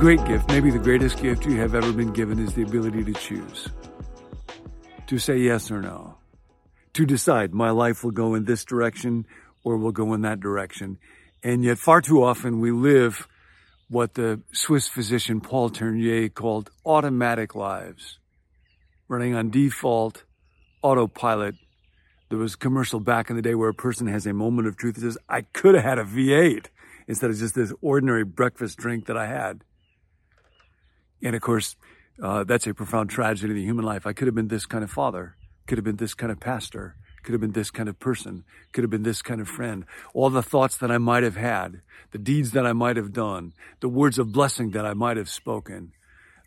Great gift, maybe the greatest gift you have ever been given, is the ability to choose. To say yes or no. To decide my life will go in this direction or will go in that direction. And yet far too often we live what the Swiss physician Paul Tournier called automatic lives, running on default, autopilot. There was a commercial back in the day where a person has a moment of truth and says, I could have had a V8 instead of just this ordinary breakfast drink that I had. And of course, uh, that's a profound tragedy in the human life. I could have been this kind of father, could have been this kind of pastor, could have been this kind of person, could have been this kind of friend. All the thoughts that I might have had, the deeds that I might have done, the words of blessing that I might have spoken,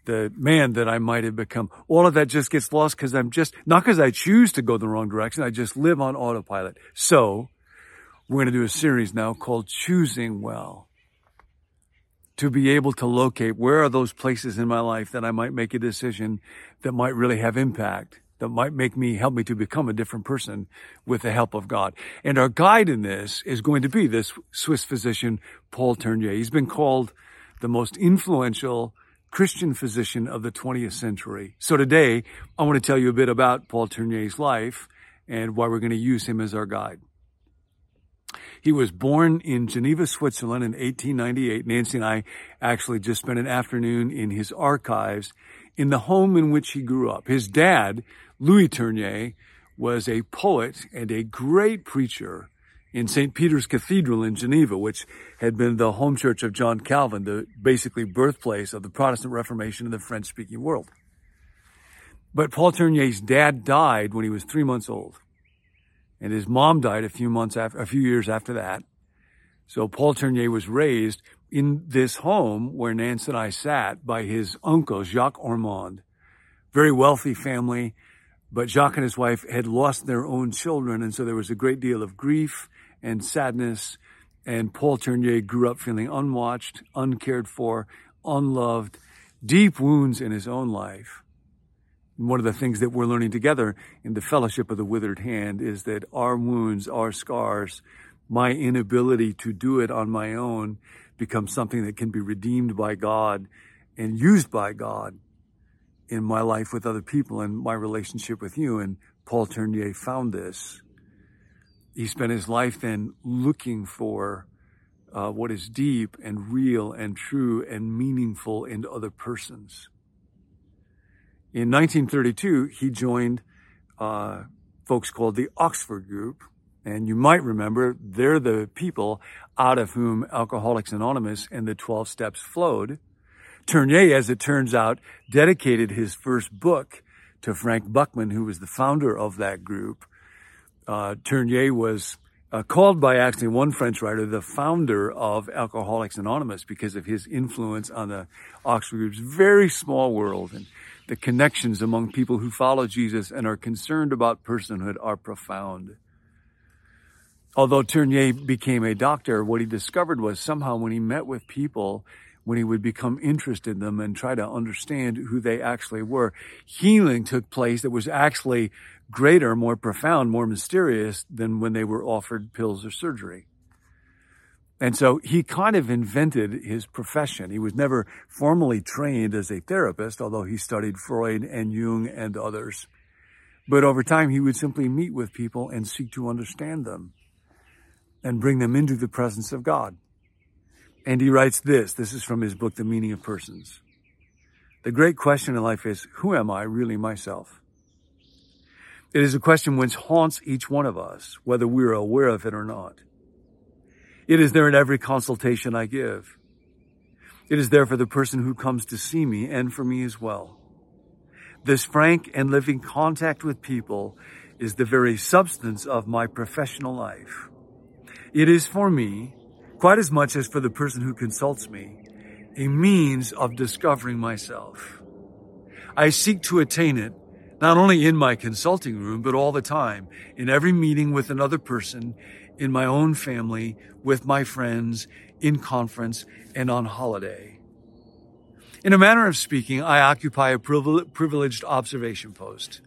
the man that I might have become. All of that just gets lost because I'm just, not because I choose to go the wrong direction. I just live on autopilot. So we're going to do a series now called Choosing Well. To be able to locate where are those places in my life that I might make a decision that might really have impact that might make me help me to become a different person with the help of God. And our guide in this is going to be this Swiss physician, Paul Tournier. He's been called the most influential Christian physician of the 20th century. So today, I want to tell you a bit about Paul Tournier's life and why we're going to use him as our guide. He was born in Geneva, Switzerland in 1898. Nancy and I actually just spent an afternoon in his archives in the home in which he grew up. His dad Louis Tournier was a poet and a great preacher in St. Peter's Cathedral in Geneva, which had been the home church of John Calvin, the basically birthplace of the Protestant Reformation in the French speaking world. But Paul Tournier's dad died when he was three months old. And his mom died a few months after, a few years after that. So Paul Tournier was raised in this home where Nance and I sat by his uncle, Jacques Ormond. Very wealthy family, but Jacques and his wife had lost their own children, and so there was a great deal of grief and sadness. And Paul Tournier grew up feeling unwatched, uncared for, unloved, deep wounds in his own life. One of the things that we're learning together in the fellowship of the withered hand is that our wounds, our scars, my inability to do it on my own becomes something that can be redeemed by God and used by God in my life with other people and my relationship with you. And Paul Tournier found this. He spent his life then looking for uh, what is deep and real and true and meaningful in other persons. In 1932, he joined uh, folks called the Oxford Group. And you might remember they're the people out of whom Alcoholics Anonymous and the 12 Steps flowed. Tournier, as it turns out, dedicated his first book to Frank Buchman, who was the founder of that group. Uh, Tournier was uh, called by actually one French writer the founder of Alcoholics Anonymous because of his influence on the Oxford group's very small world and the connections among people who follow Jesus and are concerned about personhood are profound. Although Tournier became a doctor, what he discovered was somehow when he met with people when he would become interested in them and try to understand who they actually were. Healing took place that was actually greater, more profound, more mysterious than when they were offered pills or surgery. And so he kind of invented his profession. He was never formally trained as a therapist, although he studied Freud and Jung and others. But over time, he would simply meet with people and seek to understand them and bring them into the presence of God. And he writes this. This is from his book, The Meaning of Persons. The great question in life is, who am I really myself? It is a question which haunts each one of us, whether we are aware of it or not. It is there in every consultation I give. It is there for the person who comes to see me and for me as well. This frank and living contact with people is the very substance of my professional life. It is for me quite as much as for the person who consults me, a means of discovering myself. I seek to attain it not only in my consulting room, but all the time, in every meeting with another person, in my own family, with my friends, in conference, and on holiday. In a manner of speaking, I occupy a privileged observation post.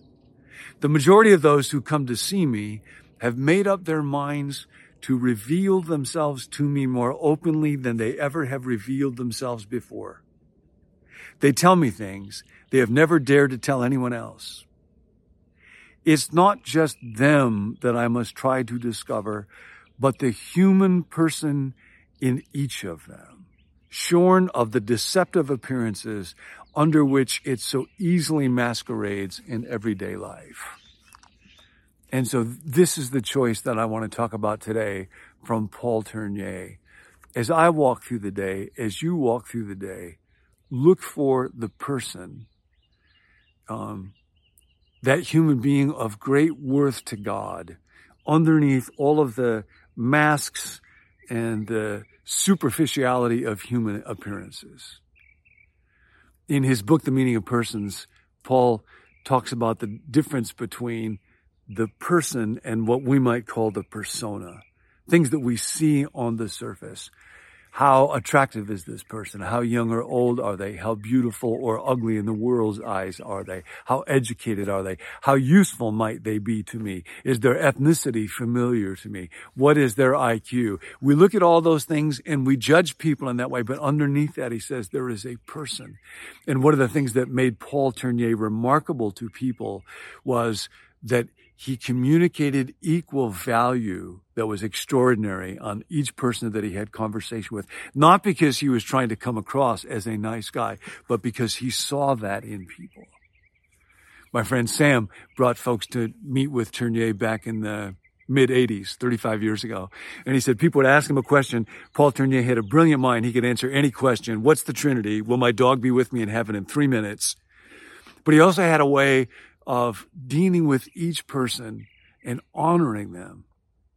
The majority of those who come to see me have made up their minds to reveal themselves to me more openly than they ever have revealed themselves before. They tell me things they have never dared to tell anyone else. It's not just them that I must try to discover, but the human person in each of them, shorn of the deceptive appearances under which it so easily masquerades in everyday life. And so this is the choice that I want to talk about today from Paul Tournier. As I walk through the day, as you walk through the day, look for the person, um, that human being of great worth to God underneath all of the masks and the superficiality of human appearances. In his book, The Meaning of Persons, Paul talks about the difference between the person and what we might call the persona. Things that we see on the surface. How attractive is this person? How young or old are they? How beautiful or ugly in the world's eyes are they? How educated are they? How useful might they be to me? Is their ethnicity familiar to me? What is their IQ? We look at all those things and we judge people in that way, but underneath that, he says there is a person. And one of the things that made Paul Tournier remarkable to people was that he communicated equal value that was extraordinary on each person that he had conversation with. Not because he was trying to come across as a nice guy, but because he saw that in people. My friend Sam brought folks to meet with Tournier back in the mid 80s, 35 years ago. And he said people would ask him a question. Paul Tournier had a brilliant mind. He could answer any question. What's the Trinity? Will my dog be with me in heaven in three minutes? But he also had a way of dealing with each person and honoring them.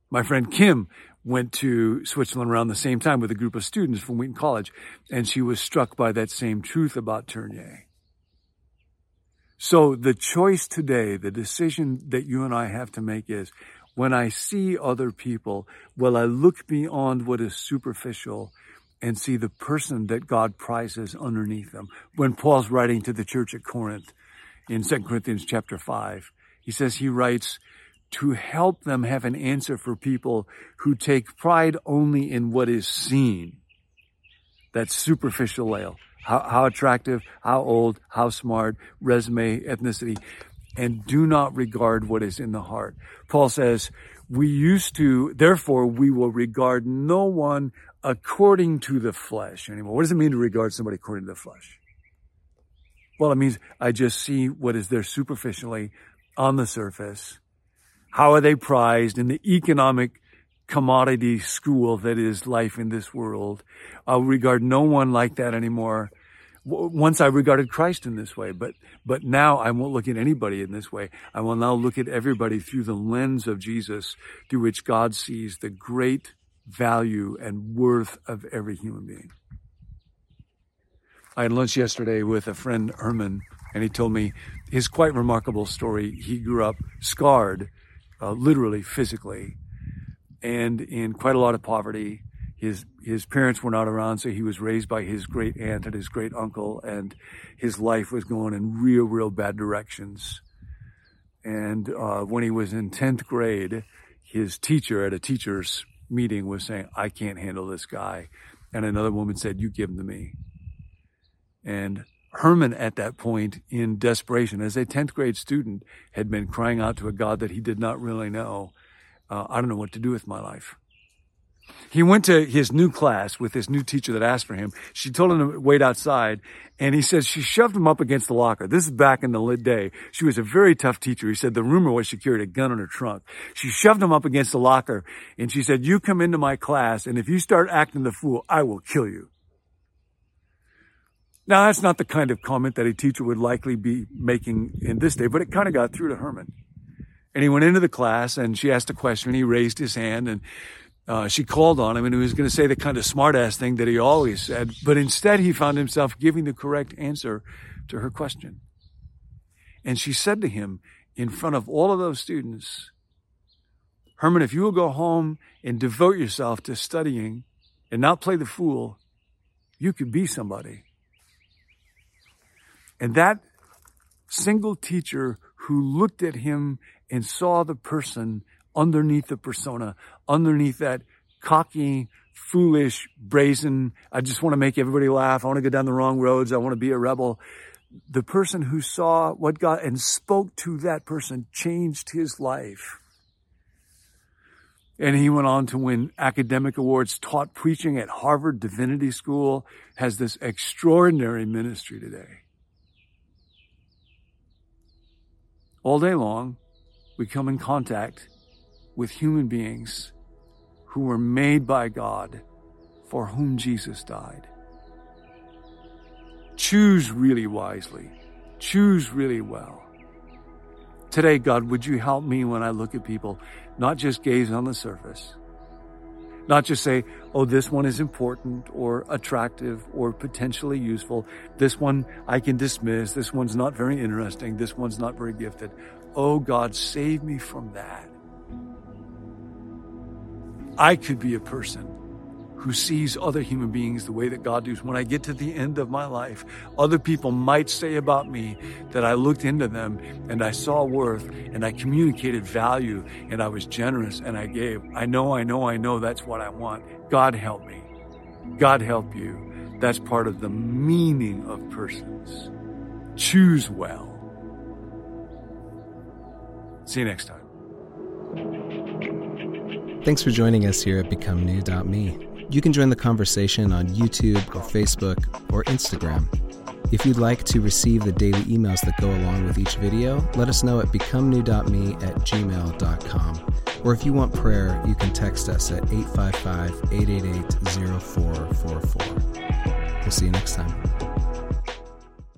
My friend Kim went to Switzerland around the same time with a group of students from Wheaton College, and she was struck by that same truth about Tournier. So the choice today, the decision that you and I have to make is when I see other people, will I look beyond what is superficial and see the person that God prizes underneath them? When Paul's writing to the church at Corinth, in 2 Corinthians chapter 5. He says he writes, to help them have an answer for people who take pride only in what is seen. That superficial level. How, how attractive, how old, how smart, resume, ethnicity, and do not regard what is in the heart. Paul says, we used to, therefore we will regard no one according to the flesh anymore. What does it mean to regard somebody according to the flesh? Well, it means I just see what is there superficially on the surface. How are they prized in the economic commodity school that is life in this world? I'll regard no one like that anymore. Once I regarded Christ in this way, but, but now I won't look at anybody in this way. I will now look at everybody through the lens of Jesus, through which God sees the great value and worth of every human being. I had lunch yesterday with a friend, Herman, and he told me his quite remarkable story. He grew up scarred, uh, literally, physically, and in quite a lot of poverty. His his parents were not around, so he was raised by his great aunt and his great uncle, and his life was going in real, real bad directions. And uh, when he was in tenth grade, his teacher at a teachers meeting was saying, "I can't handle this guy," and another woman said, "You give him to me." And Herman, at that point, in desperation, as a 10th grade student, had been crying out to a God that he did not really know. Uh, I don't know what to do with my life. He went to his new class with this new teacher that asked for him. She told him to wait outside, and he says she shoved him up against the locker. This is back in the lit day. She was a very tough teacher. He said the rumor was she carried a gun in her trunk. She shoved him up against the locker, and she said, "You come into my class, and if you start acting the fool, I will kill you." Now, that's not the kind of comment that a teacher would likely be making in this day, but it kind of got through to Herman. And he went into the class and she asked a question. and He raised his hand and uh, she called on him and he was going to say the kind of smartass thing that he always said. But instead, he found himself giving the correct answer to her question. And she said to him in front of all of those students, Herman, if you will go home and devote yourself to studying and not play the fool, you could be somebody. And that single teacher who looked at him and saw the person underneath the persona, underneath that cocky, foolish, brazen. I just want to make everybody laugh. I want to go down the wrong roads. I want to be a rebel. The person who saw what God and spoke to that person changed his life. And he went on to win academic awards, taught preaching at Harvard Divinity School, has this extraordinary ministry today. All day long, we come in contact with human beings who were made by God for whom Jesus died. Choose really wisely. Choose really well. Today, God, would you help me when I look at people, not just gaze on the surface, not just say, oh, this one is important or attractive or potentially useful. This one I can dismiss. This one's not very interesting. This one's not very gifted. Oh, God, save me from that. I could be a person who sees other human beings the way that God does. When I get to the end of my life, other people might say about me that I looked into them and I saw worth and I communicated value and I was generous and I gave. I know, I know, I know that's what I want. God help me. God help you. That's part of the meaning of persons. Choose well. See you next time. Thanks for joining us here at BecomeNew.me. You can join the conversation on YouTube or Facebook or Instagram. If you'd like to receive the daily emails that go along with each video, let us know at becomenew.me at gmail.com. Or if you want prayer, you can text us at 855 888 0444. We'll see you next time.